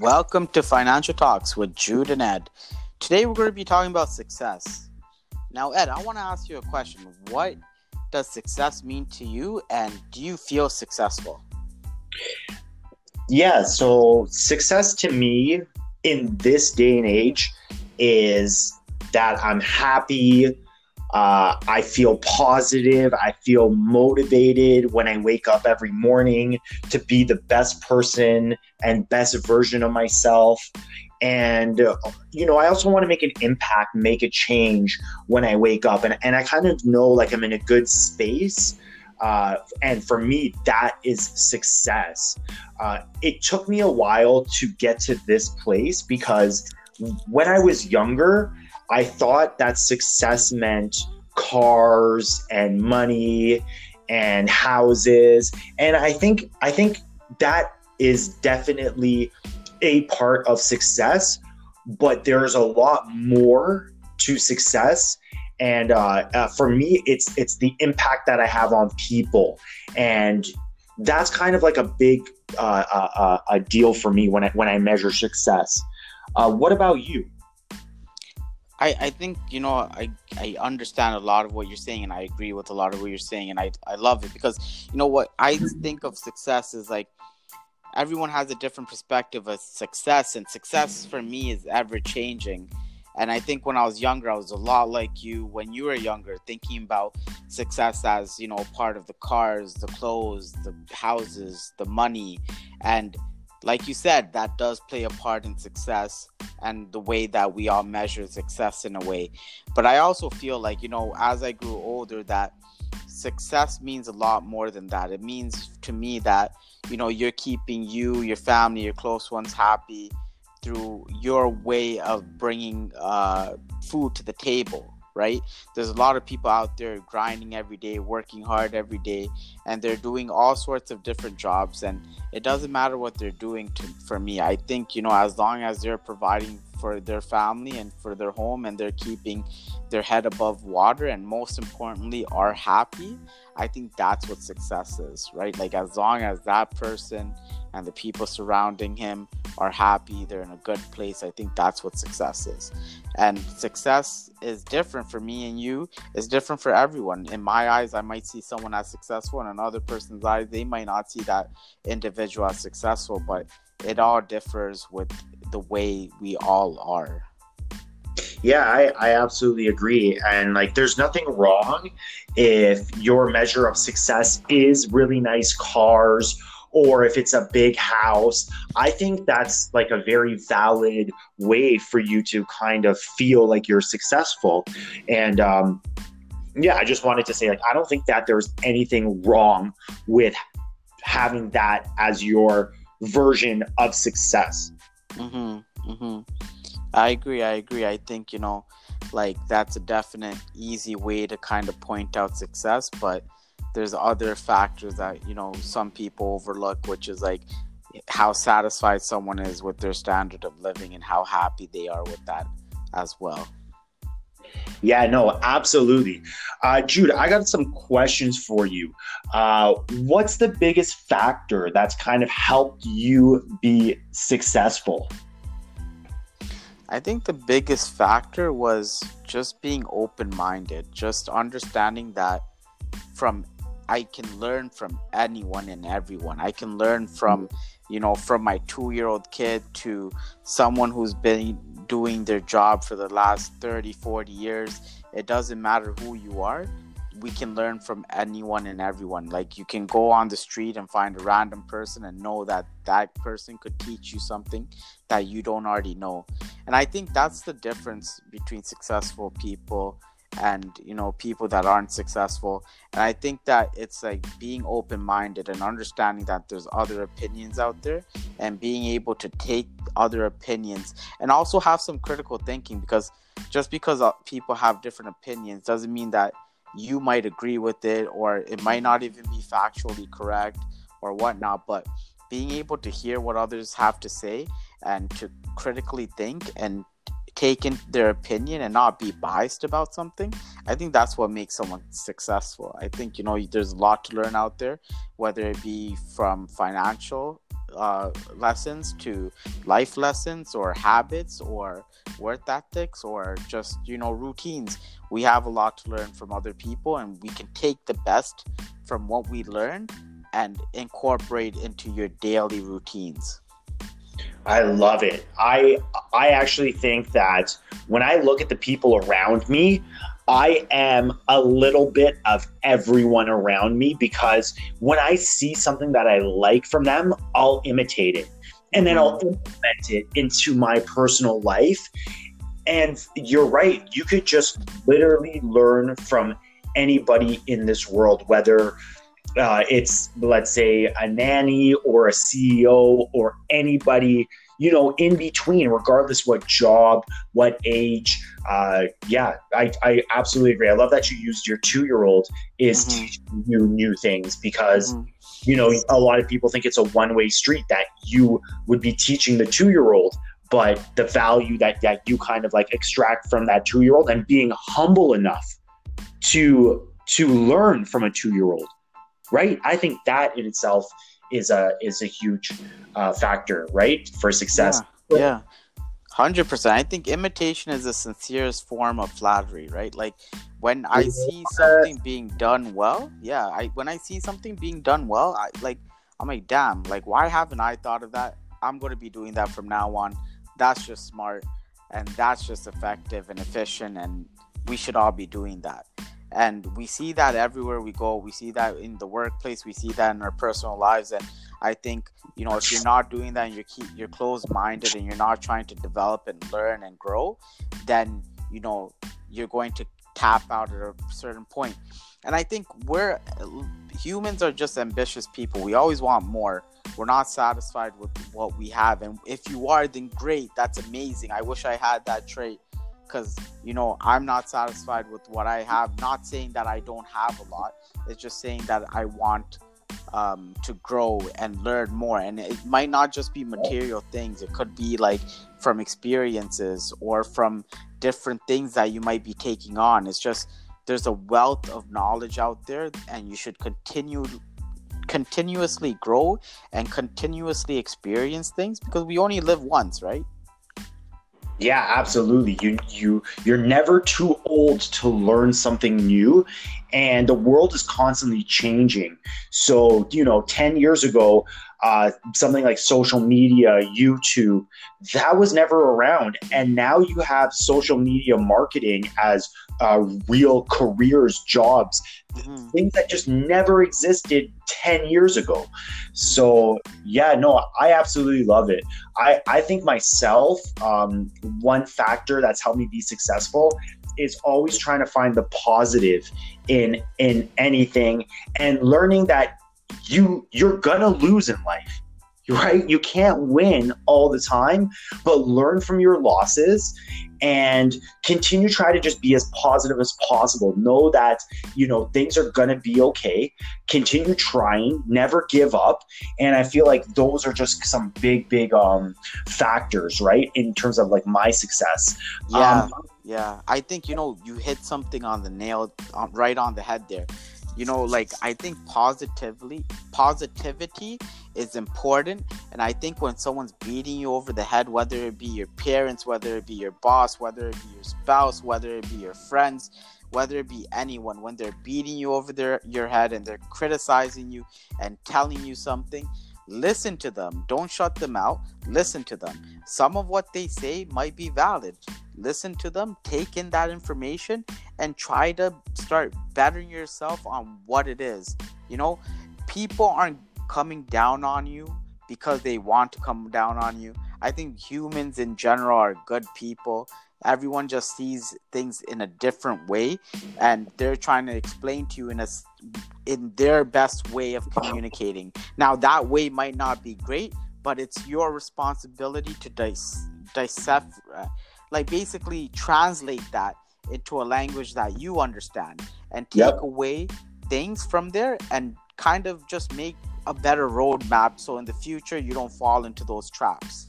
Welcome to Financial Talks with Jude and Ed. Today we're going to be talking about success. Now, Ed, I want to ask you a question. What does success mean to you, and do you feel successful? Yeah, so success to me in this day and age is that I'm happy. Uh, I feel positive. I feel motivated when I wake up every morning to be the best person and best version of myself. And, you know, I also want to make an impact, make a change when I wake up. And, and I kind of know like I'm in a good space. Uh, and for me, that is success. Uh, it took me a while to get to this place because when I was younger, I thought that success meant cars and money and houses. And I think I think that is definitely a part of success, but there's a lot more to success. And uh, uh, for me, it's it's the impact that I have on people, and that's kind of like a big uh, uh, uh a deal for me when I when I measure success. Uh, what about you? I, I think you know I, I understand a lot of what you're saying and I agree with a lot of what you're saying and I, I love it because you know what I think of success is like everyone has a different perspective of success and success for me is ever changing. And I think when I was younger I was a lot like you when you were younger thinking about success as you know part of the cars the clothes the houses the money. And like you said, that does play a part in success and the way that we all measure success in a way. But I also feel like, you know, as I grew older, that success means a lot more than that. It means to me that, you know, you're keeping you, your family, your close ones happy through your way of bringing uh, food to the table right? There's a lot of people out there grinding every day, working hard every day, and they're doing all sorts of different jobs. And it doesn't matter what they're doing to, for me. I think, you know, as long as they're providing for their family and for their home and they're keeping their head above water and most importantly are happy, I think that's what success is, right? Like as long as that person and the people surrounding him are happy, they're in a good place. I think that's what success is. And success is different for me and you, it's different for everyone. In my eyes, I might see someone as successful, and another person's eyes, they might not see that individual as successful, but it all differs with the way we all are. Yeah, I, I absolutely agree. And like, there's nothing wrong if your measure of success is really nice cars or if it's a big house. I think that's like a very valid way for you to kind of feel like you're successful. And um, yeah, I just wanted to say, like, I don't think that there's anything wrong with having that as your version of success. Mm-hmm, mm-hmm. I agree. I agree. I think, you know, like that's a definite easy way to kind of point out success, but there's other factors that you know some people overlook which is like how satisfied someone is with their standard of living and how happy they are with that as well yeah no absolutely. Uh, jude i got some questions for you. Uh, what's the biggest factor that's kind of helped you be successful? I think the biggest factor was just being open minded, just understanding that from I can learn from anyone and everyone. I can learn from, you know, from my two year old kid to someone who's been doing their job for the last 30, 40 years. It doesn't matter who you are. We can learn from anyone and everyone. Like you can go on the street and find a random person and know that that person could teach you something that you don't already know. And I think that's the difference between successful people and you know people that aren't successful. And i think that it's like being open-minded and understanding that there's other opinions out there and being able to take other opinions and also have some critical thinking because just because uh, people have different opinions doesn't mean that you might agree with it or it might not even be factually correct or whatnot but being able to hear what others have to say and to critically think and take in their opinion and not be biased about something i think that's what makes someone successful. I think you know there's a lot to learn out there whether it be from financial uh, lessons to life lessons or habits or work ethics or just you know routines. We have a lot to learn from other people and we can take the best from what we learn and incorporate into your daily routines I love it. I I actually think that when I look at the people around me, I am a little bit of everyone around me because when I see something that I like from them, I'll imitate it. And then I'll mm-hmm. implement it into my personal life. And you're right, you could just literally learn from anybody in this world, whether uh, it's let's say a nanny or a CEO or anybody you know in between, regardless what job, what age. Uh, yeah, I, I absolutely agree. I love that you used your two year old is mm-hmm. teaching you new things because. Mm-hmm. You know, a lot of people think it's a one way street that you would be teaching the two year old, but the value that, that you kind of like extract from that two year old and being humble enough to to learn from a two year old right? I think that in itself is a is a huge uh, factor, right, for success. Yeah. Hundred percent. I think imitation is the sincerest form of flattery, right? Like when I see something being done well, yeah. I when I see something being done well, I like I'm like, damn, like why haven't I thought of that? I'm going to be doing that from now on. That's just smart, and that's just effective and efficient, and we should all be doing that and we see that everywhere we go. We see that in the workplace. We see that in our personal lives. And i think you know if you're not doing that and you're keep you're closed minded and you're not trying to develop and learn and grow then you know you're going to tap out at a certain point. And i think we're humans are just ambitious people. We always want more. We're not satisfied with what we have. And if you are then great. That's amazing. I wish i had that trait because you know i'm not satisfied with what i have. Not saying that i don't have a lot. It's just saying that i want um, to grow and learn more. And it might not just be material things. It could be like from experiences or from different things that you might be taking on. It's just there's a wealth of knowledge out there and you should continue continuously grow and continuously experience things because we only live once right yeah, absolutely. You you you're never too old to learn something new and the world is constantly changing. So, you know, 10 years ago, uh, something like social media, YouTube, that was never around. And now you have social media marketing as uh, real careers, jobs, mm-hmm. things that just never existed 10 years ago. So, yeah, no, I absolutely love it. I, I think myself, um, one factor that's helped me be successful is always trying to find the positive in in anything and learning that you you're gonna lose in life right you can't win all the time but learn from your losses and continue try to just be as positive as possible. Know that you know things are going to be okay. Continue trying. Never give up. And i feel like those are just some big big um factors right in terms of like my success. Yeah. Um, yeah. I think you know you hit something on the nail right on the head there you know like i think positively positivity is important. And i think when someone's beating you over the head whether it be your parents whether it be your boss whether it be your spouse whether it be your friends whether it be anyone when they're beating you over their your head and they're criticizing you and telling you something listen to them. Don't shut them out. Listen to them. Some of what they say might be valid listen to them take in that information and try to start bettering yourself on what it is. You know people aren't coming down on you because they want to come down on you. I think humans in general are good people. Everyone just sees things in a different way and they're trying to explain to you in a in their best way of communicating. Now that way might not be great but it's your responsibility to dis- dissect uh, like basically translate that into a language that you understand and take yep. away things from there and kind of just make a better roadmap so in the future you don't fall into those traps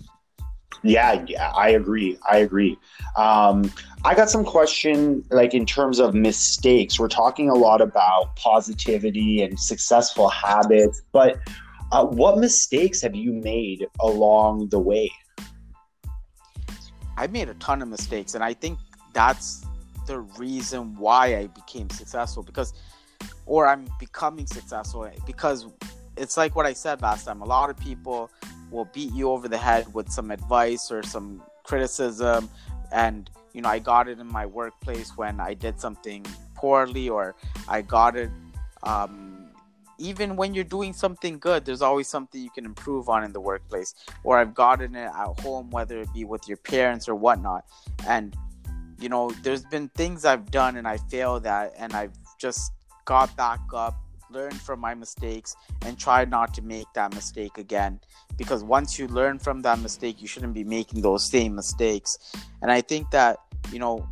yeah, yeah, I agree. I agree. Um, I got some question like in terms of mistakes. We're talking a lot about positivity and successful habits, but Uh, what mistakes have you made along the way? I made a ton of mistakes, and I think that's the reason why I became successful because, or I'm becoming successful because it's like what I said last time. A lot of people will beat you over the head with some advice or some criticism, and you know, I got it in my workplace when I did something poorly, or I got it. Um, even when you're doing something good, there's always something you can improve on in the workplace. Or I've gotten it at home, whether it be with your parents or whatnot. And you know, there's been things I've done and I failed at, and I've just got back up, learned from my mistakes, and tried not to make that mistake again. Because once you learn from that mistake, you shouldn't be making those same mistakes. And I think that, you know,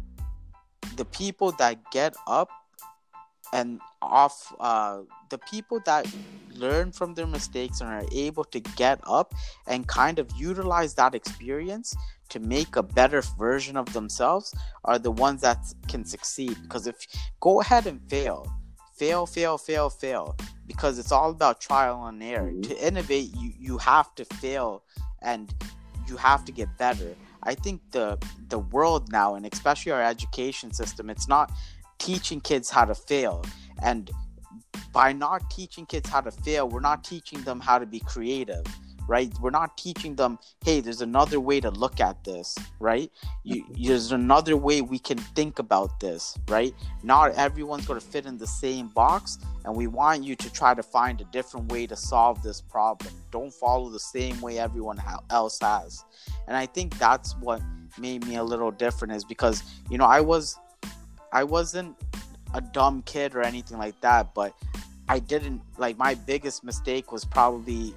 the people that get up and off, uh, the people that learn from their mistakes and are able to get up and kind of utilize that experience to make a better version of themselves are the ones that can succeed. Because if go ahead and fail, fail, fail, fail, fail, because it's all about trial and error. Mm-hmm. To innovate, you you have to fail and you have to get better. I think the the world now, and especially our education system, it's not teaching kids how to fail. And by not teaching kids how to fail, we're not teaching them how to be creative right? We're not teaching them, hey, there's another way to look at this, right? You, there's another way we can think about this, right? Not everyone's going to fit in the same box, and we want you to try to find a different way to solve this problem. Don't follow the same way everyone else has. And I think that's what made me a little different is because, you know, I was I wasn't a dumb kid or anything like that, but I didn't like my biggest mistake was probably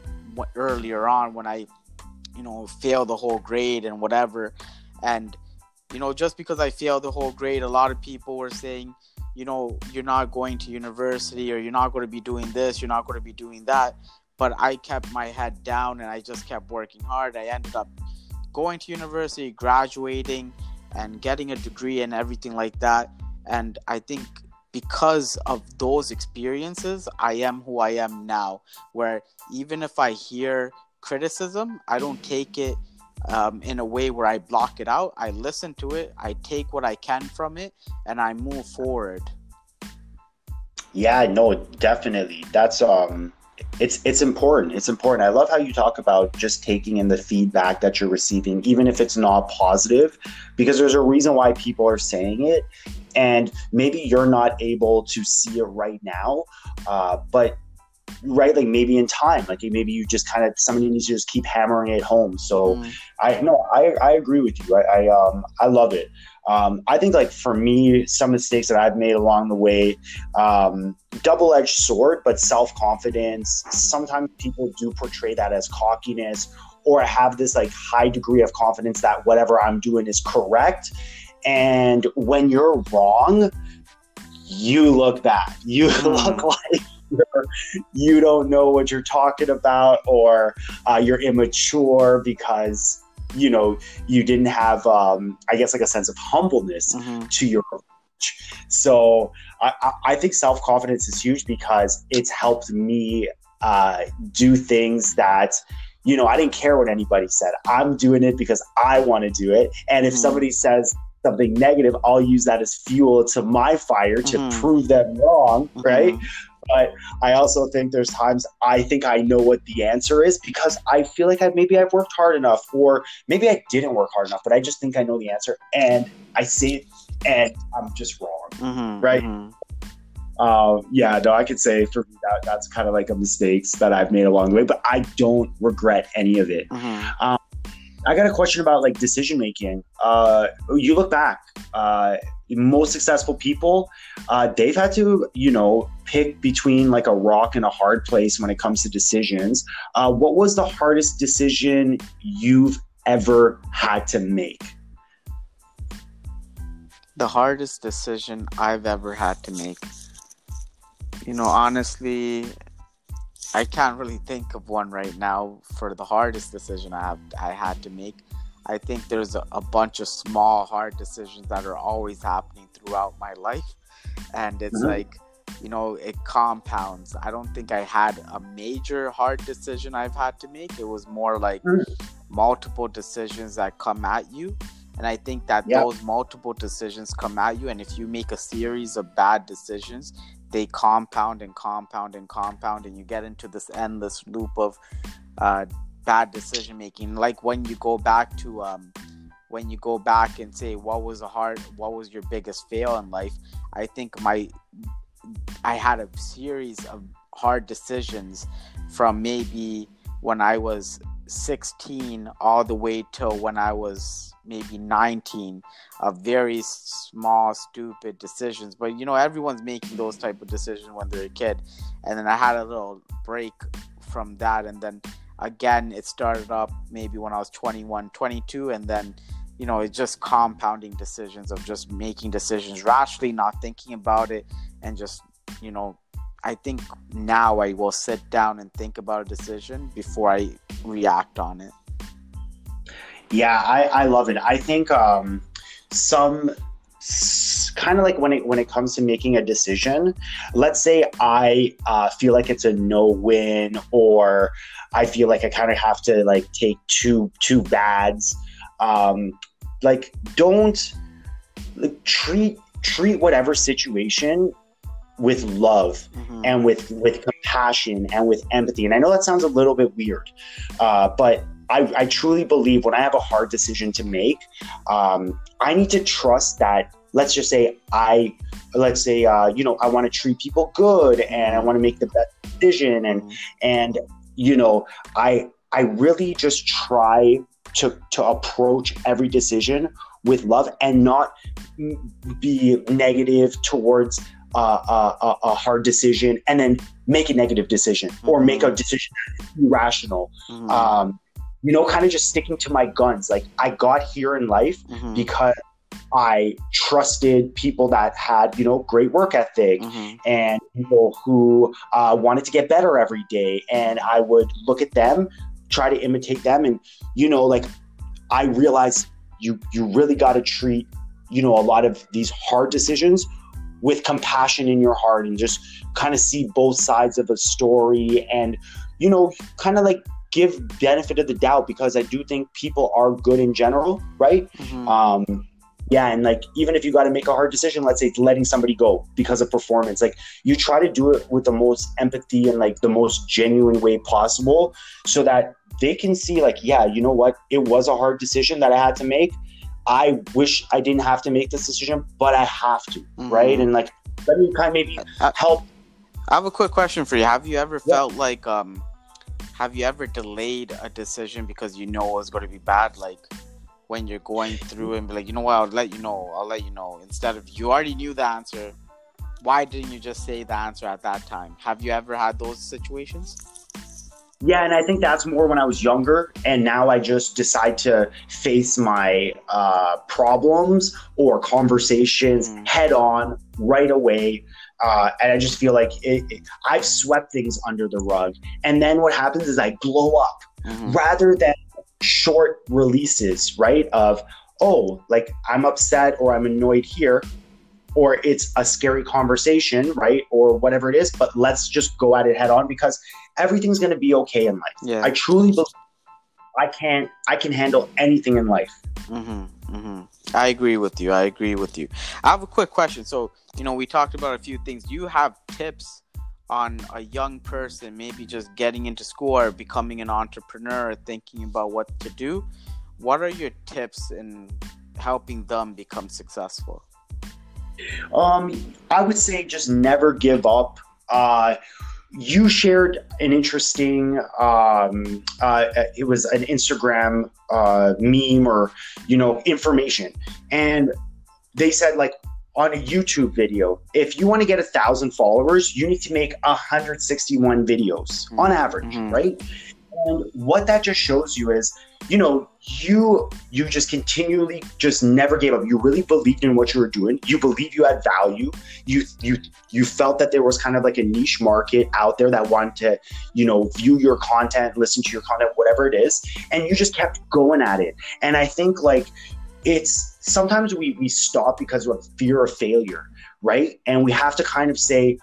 earlier on when I, you know, failed the whole grade and whatever. And, you know, just because I failed the whole grade, a lot of people were saying, you know, you're not going to university or you're not going to be doing this, you're not going to be doing that. But I kept my head down and I just kept working hard. I ended up going to university, graduating, and getting a degree and everything like that. And I think because of those experiences, I am who I am now. Where even if I hear criticism, I don't take it um, in a way where I block it out. I listen to it, I take what I can from it, and I move forward. Yeah, no, definitely. That's um it's it's important. It's important. I love how you talk about just taking in the feedback that you're receiving, even if it's not positive, because there's a reason why people are saying it, and maybe you're not able to see it right now, uh, but right like maybe in time like maybe you just kind of somebody needs to just keep hammering it home so mm. i know i i agree with you I, I um i love it um, I think like for me, some mistakes that I've made along the way, um, double-edged sword, but self-confidence. Sometimes people do portray that as cockiness or have this like high degree of confidence that whatever I'm doing is correct. And when you're wrong, you look bad. You mm. look like you're, you don't know what you're talking about or uh, you're immature because you know you didn't have um, i guess like a sense of humbleness mm-hmm. to your approach so i, I think self-confidence is huge because it's helped me uh, do things that you know i didn't care what anybody said i'm doing it because i want to do it and if mm-hmm. somebody says something negative i'll use that as fuel to my fire to mm-hmm. prove them wrong right mm-hmm. But I also think there's times I think I know what the answer is because I feel like I maybe I've worked hard enough, or maybe I didn't work hard enough, but I just think I know the answer, and I see it, and I'm just wrong, mm-hmm, right? Mm-hmm. Uh, yeah, no, I could say for me that that's kind of like a mistakes that I've made along the way, but I don't regret any of it. Mm-hmm. Um, I got a question about like decision making. Uh, you look back, uh, most successful people, uh, they've had to, you know, pick between like a rock and a hard place when it comes to decisions. Uh, what was the hardest decision you've ever had to make? The hardest decision I've ever had to make. You know, honestly, I can't really think of one right now for the hardest decision I have I had to make. I think there's a, a bunch of small hard decisions that are always happening throughout my life, and it's mm-hmm. like you know it compounds i don't think i had a major hard decision i've had to make it was more like mm. multiple decisions that come at you and i think that yep. those multiple decisions come at you and if you make a series of bad decisions they compound and compound and compound and you get into this endless loop of uh, bad decision making. Like when you go back to um, when you go back and say what was a hard what was your biggest fail in life? I think my I had a series of hard decisions from maybe when I was 16 all the way till when I was maybe 19 of very small stupid decisions. But you know everyone's making those type of decisions when they're a kid. And then I had a little break from that. And then again it started up maybe when I was 21 22 and then you know it's just compounding decisions of just making decisions rashly not thinking about it and just you know i think now i will sit down and think about a decision before i react on it. Yeah i i love it. I think um some kind of like when it when it comes to making a decision let's say i uh, feel like it's a no win or i feel like i kind of have to like take two two bads um like don't like, treat treat whatever situation with love mm-hmm. and with with compassion and with empathy. And I know that sounds a little bit weird, uh, but I, I, truly believe when I have a hard decision to make, um, I need to trust that. Let's just say I, let's say uh, you know I want to treat people good and I want to make the best decision and mm-hmm. and you know I I really just try to to approach every decision with love and not be negative towards a, a, hard decision and then make a negative decision mm-hmm. or make a mm-hmm. decision irrational. Mm-hmm. Um, you know, kind of just sticking to my guns. Like I got here in life mm-hmm. because I trusted people that had, you know, great work ethic mm-hmm. and people who uh, wanted to get better every day. And I would look at them, try to imitate them. And, you know, like I realized you, you really got to treat, you know, a lot of these hard decisions with compassion in your heart and just kind of see both sides of a story and you know kind of like give benefit of the doubt because i do think people are good in general right mm-hmm. um yeah and like even if you got to make a hard decision let's say it's letting somebody go because of performance like you try to do it with the most empathy and like the most genuine way possible so that they can see like yeah you know what it was a hard decision that i had to make I wish I didn't have to make this decision, but I have to, mm-hmm. right? And like, let me kind of maybe help. I have a quick question for you. Have you ever yeah. felt like, um, have you ever delayed a decision because you know it was going to be bad? Like when you're going through and be like, you know what, I'll let you know, I'll let you know. Instead of you already knew the answer, why didn't you just say the answer at that time? Have you ever had those situations? Yeah, and I think that's more when I was younger, and now I just decide to face my uh, problems or conversations mm. head on right away. Uh, and I just feel like it, it, I've swept things under the rug. And then what happens is I blow up mm-hmm. rather than short releases, right? Of, oh, like I'm upset or I'm annoyed here or it's a scary conversation, right? Or whatever it is, but let's just go at it head on because everything's going to be okay in life. Yeah. I truly believe I can't, I can handle anything in life. Mm-hmm, mm-hmm. I agree with you. I agree with you. I have a quick question. So, you know, we talked about a few things. Do you have tips on a young person maybe just getting into school or becoming an entrepreneur thinking about what to do? What are your tips in helping them become successful? Um, I would say just never give up. Uh, you shared an interesting um, uh, it was an instagram uh, meme or you know information and they said like on a youtube video. If you want to get a thousand followers you need to make 161 videos mm-hmm. on average mm-hmm. right? And what that just shows you is you know you you just continually just never gave up. You really believed in what you were doing. You believe you had value. You you you felt that there was kind of like a niche market out there that wanted to you know view your content listen to your content whatever it is and you just kept going at it. And i think like it's sometimes we we stop because of fear of failure right and we have to kind of say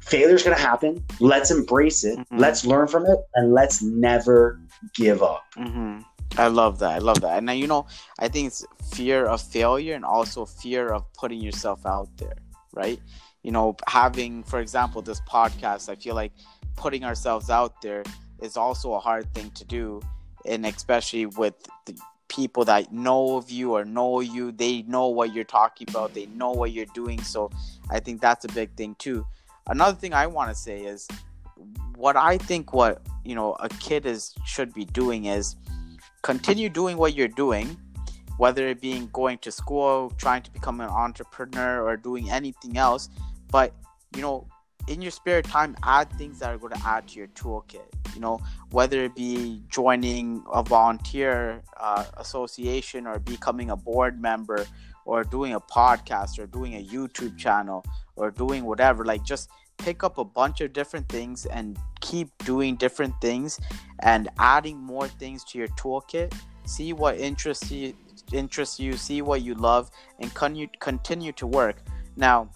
failure's going to happen. Let's embrace it. Mhm. Let's learn from it, and let's never give up. hmm I love that. I love that. And now, you know, I think it's fear of failure and also fear of putting yourself out there, right? You know, having, for example, this podcast, I feel like putting ourselves out there is also a hard thing to do. And especially with the people that know of you or know you, they know what you're talking about, they know what you're doing. So I think that's a big thing too. Another thing I want to say is what I think what, you know, a kid is should be doing is continue doing what you're doing, whether it being going to school, trying to become an entrepreneur, or doing anything else. But you know, in your spare time, add things that are going to add to your toolkit. You know, whether it be joining a volunteer uh, association, or becoming a board member, or doing a podcast, or doing a YouTube channel, or doing whatever. Like just pick up a bunch of different things and keep doing different things and adding more things to your toolkit see what interests you interests you see what you love and continue continue to work now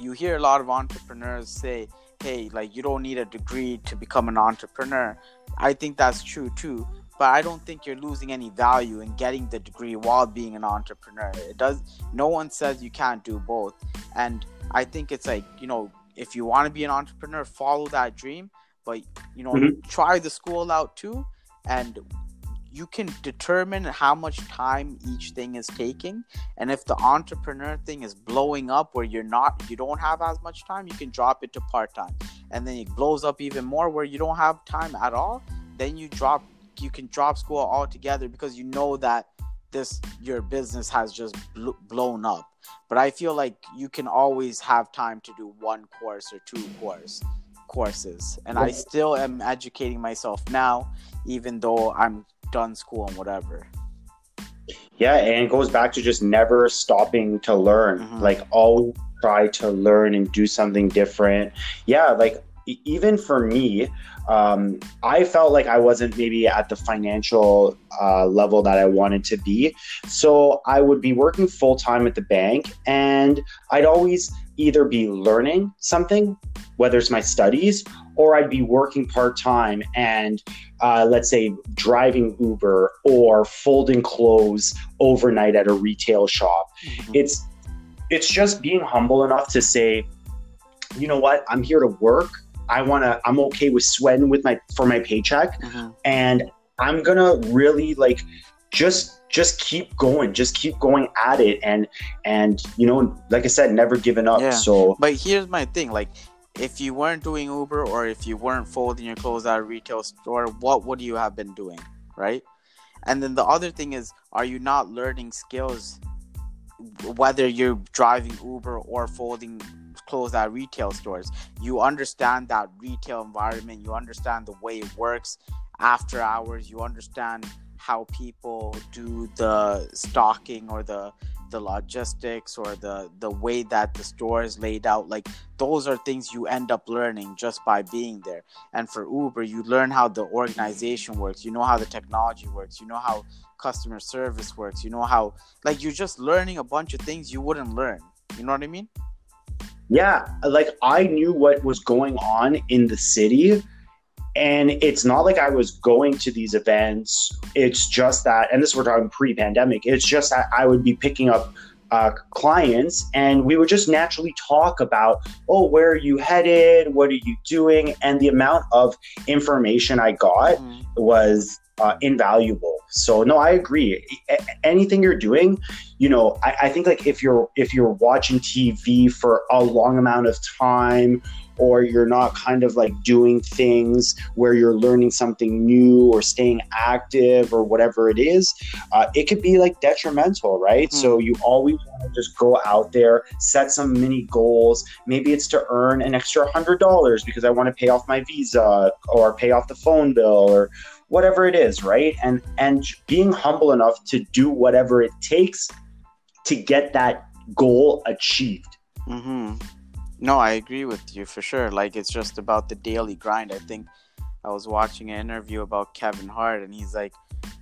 you hear a lot of entrepreneurs say hey like you don't need a degree to become an entrepreneur. I think that's true too but i don't think you're losing any value in getting the degree while being an entrepreneur. It does no one says you can't do both. And i think it's like you know if you want to be an entrepreneur follow that dream but you know Mhm. try the school out too and you can determine how much time each thing is taking. And if the entrepreneur thing is blowing up where you're not you don't have as much time you can drop it to part-time. And then it blows up even more where you don't have time at all. Then you drop you can drop school altogether because you know that this your business has just bl- blown up. But i feel like you can always have time to do one course or two course courses. And i still am educating myself now even though i'm done school and whatever Yeah, and it goes back to just never stopping to learn. Mhm. Like always try to learn and do something different. Yeah, like even for me, um, I felt like I wasn't maybe at the financial uh, level that I wanted to be. So I would be working full time at the bank, and I'd always either be learning something, whether it's my studies, or I'd be working part time and uh, let's say driving Uber or folding clothes overnight at a retail shop. It's it's just being humble enough to say, you know what, I'm here to work. I want to. I'm okay with sweating with my for my paycheck, Mhm. and I'm gonna really like just just keep going, just keep going at it, and and you know, like I said, never giving up. Yeah. So But here's my thing: like, if you weren't doing Uber or if you weren't folding your clothes at a retail store, what would you have been doing, right? And then the other thing is, are you not learning skills, whether you're driving Uber or folding clothes at retail stores? You understand that retail environment. You understand the way it works after hours. You understand how people do the stocking or the the logistics or the the way that the store is laid out. Like those are things you end up learning just by being there. And for uber you learn how the organization works. You know how the technology works. You know how customer service works. You know how like you're just learning a bunch of things you wouldn't learn. You know what i mean yeah, like I knew what was going on in the city. And it's not like I was going to these events. It's just that, and this we're talking pre pandemic, it's just that I would be picking up uh, clients and we would just naturally talk about, oh, where are you headed? What are you doing? And the amount of information I got Mhm. was uh, invaluable. So no, I agree. A- anything you're doing, you know, I, I think like if you're if you're watching TV for a long amount of time, or you're not kind of like doing things where you're learning something new or staying active or whatever it is, uh, it could be like detrimental, right? Mhm. So you always want to just go out there, set some mini goals. Maybe it's to earn an extra hundred dollars because I want to pay off my visa or pay off the phone bill or whatever it is, right? And and being humble enough to do whatever it takes to get that goal achieved. Mm-hmm. No, I agree with you for sure. Like it's just about the daily grind. I think I was watching an interview about Kevin Hart, and he's like,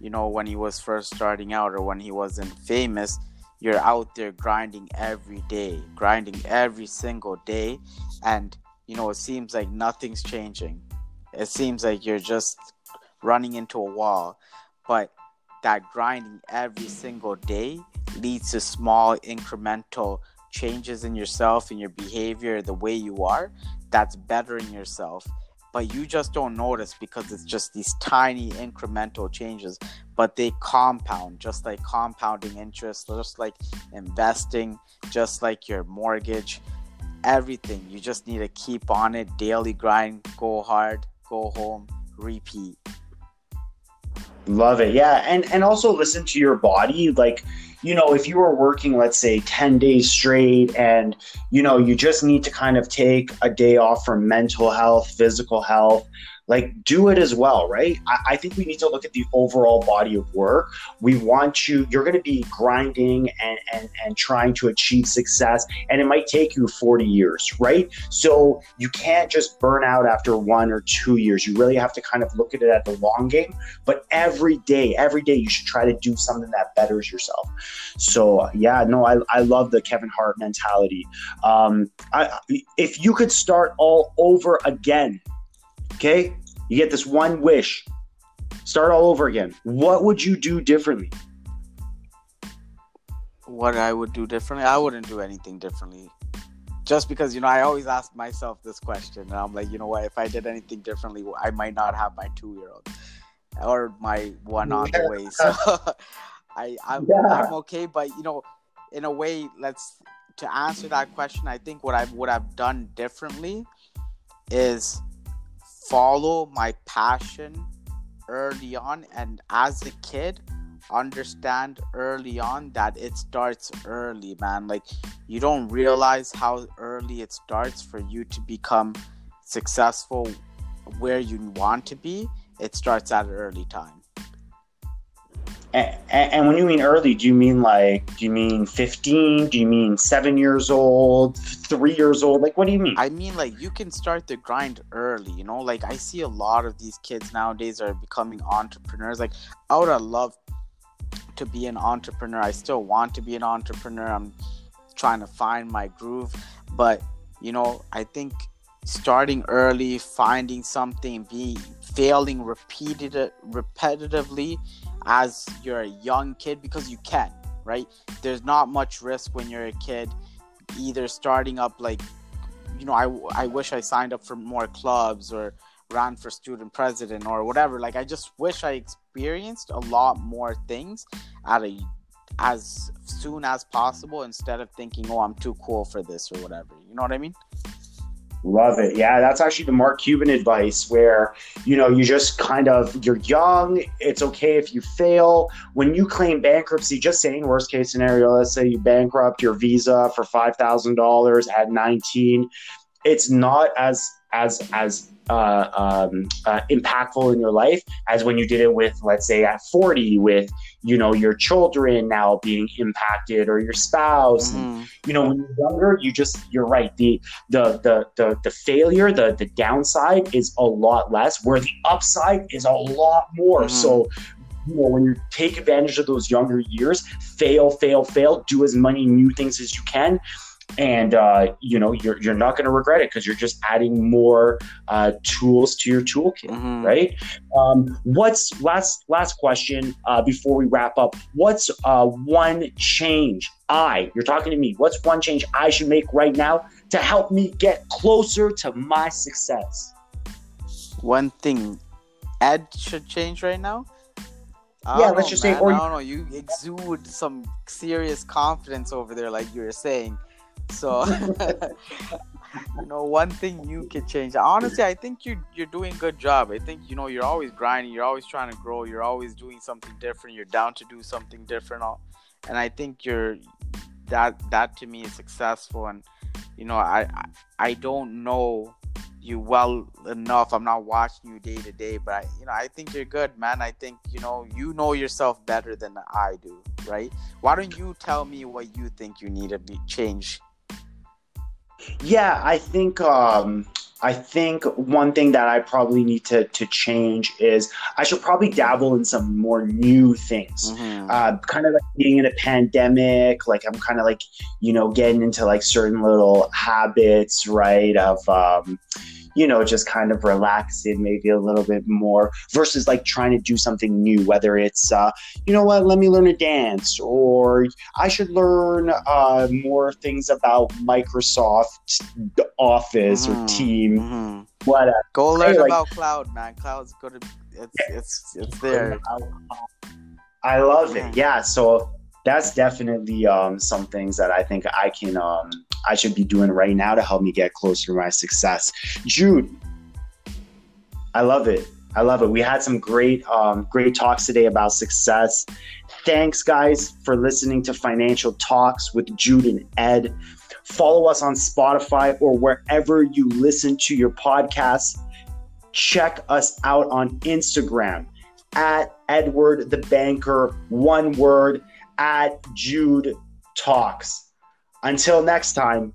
you know, when he was first starting out or when he wasn't famous, you're out there grinding every day, grinding every single day, and you know, it seems like nothing's changing. It seems like you're just running into a wall. But that grinding every single day leads to small incremental changes in yourself and your behavior, the way you are, that's bettering yourself. But you just don't notice because it's just these tiny incremental changes, but they compound just like compounding interest, just like investing, just like your mortgage, everything. You just need to keep on it, daily grind, go hard, go home, repeat. Love it. Yeah. And and also listen to your body. Like, you know, if you were working, let's say 10 days straight and, you know, you just need to kind of take a day off from mental health, physical health, like do it as well, right? I, I, think we need to look at the overall body of work. We want you, you're going to be grinding and, and, and trying to achieve success, and it might take you 40 years, right? So you can't just burn out after one or two years. You really have to kind of look at it at the long game. But every day, every day, you should try to do something that betters yourself. So, yeah, no, I, I love the Kevin Hart mentality. Um, I, if you could start all over again, Okay? You get this one wish. Start all over again. What would you do differently? What I would do differently? I wouldn't do anything differently. Just because, you know, I always ask myself this question. And I'm like, you know what? If I did anything differently, I might not have my two year old or my one on the way. So I, I'm, yeah. I'm okay. But, you know, in a way, let's to answer that question, I think what I would have done differently is follow my passion early on and as a kid understand early on that it starts early man. Like you don't realize how early it starts for you to become successful where you want to be. It starts at an early time and, and, when you mean early, do you mean like, do you mean 15? Do you mean seven years old, three years old? Like, what do you mean? I mean, like, you can start the grind early, you know? Like, I see a lot of these kids nowadays are becoming entrepreneurs. Like, I would have loved to be an entrepreneur. I still want to be an entrepreneur. I'm trying to find my groove. But, you know, I think starting early, finding something, be failing repeated repetitively as you're a young kid because you can, right? There's not much risk when you're a kid, either starting up like, you know, I, I wish I signed up for more clubs or ran for student president or whatever. Like, I just wish I experienced a lot more things at a as soon as possible instead of thinking, oh, I'm too cool for this or whatever. You know what I mean? Love it. Yeah, that's actually the Mark Cuban advice where, you know, you just kind of, you're young. It's okay if you fail. When you claim bankruptcy, just saying worst case scenario, let's say you bankrupt your visa for $5,000 at 19. It's not as, as, as uh, um, uh, impactful in your life as when you did it with, let's say, at 40, with you know your children now being impacted or your spouse. Mm-hmm. And, you know, when you're younger, you just you're right. The the the the the failure, the the downside is a lot less, where the upside is a lot more. Mm-hmm. So you know, when you take advantage of those younger years, fail, fail, fail, do as many new things as you can and uh, you know you're, you're not going to regret it because you're just adding more uh, tools to your toolkit mm-hmm. right um, what's last last question uh, before we wrap up what's uh, one change i you're talking to me what's one change i should make right now to help me get closer to my success one thing ed should change right now yeah, let's know, just man. say. Or I don't know. You exude some serious confidence over there, like you were saying. So, you know, one thing you can change. Honestly, I think you you're doing a good job. I think you know you're always grinding. You're always trying to grow. You're always doing something different. You're down to do something different. And I think you're that that to me is successful. And you know, I I, I don't know you well enough. I'm not watching you day to day, but I, you know, I think you're good, man. I think you know you know yourself better than I do, right? Why don't you tell me what you think you need to be change yeah, I think um, I think one thing that I probably need to to change is I should probably dabble in some more new things. Mhm. Uh, kind of like being in a pandemic, like I'm kind of like you know getting into like certain little habits, right? Of um, you know just kind of relaxing maybe a little bit more versus like trying to do something new. Whether it's uh, you know what, let me learn a dance, or I should learn uh, more things about Microsoft Office or Mhm. Team, Mhm. whatever. Go learn like- about cloud, man. Cloud's gonna it's it's it's there. I love it. Yeah. So that's definitely um, some things that I think I can um, I should be doing right now to help me get closer to my success. Jude, I love it. I love it. We had some great um, great talks today about success. Thanks, guys, for listening to Financial Talks with Jude and Ed. Follow us on Spotify or wherever you listen to your podcasts. Check us out on Instagram at Edward the Banker, one word, at Jude Talks. Until next time,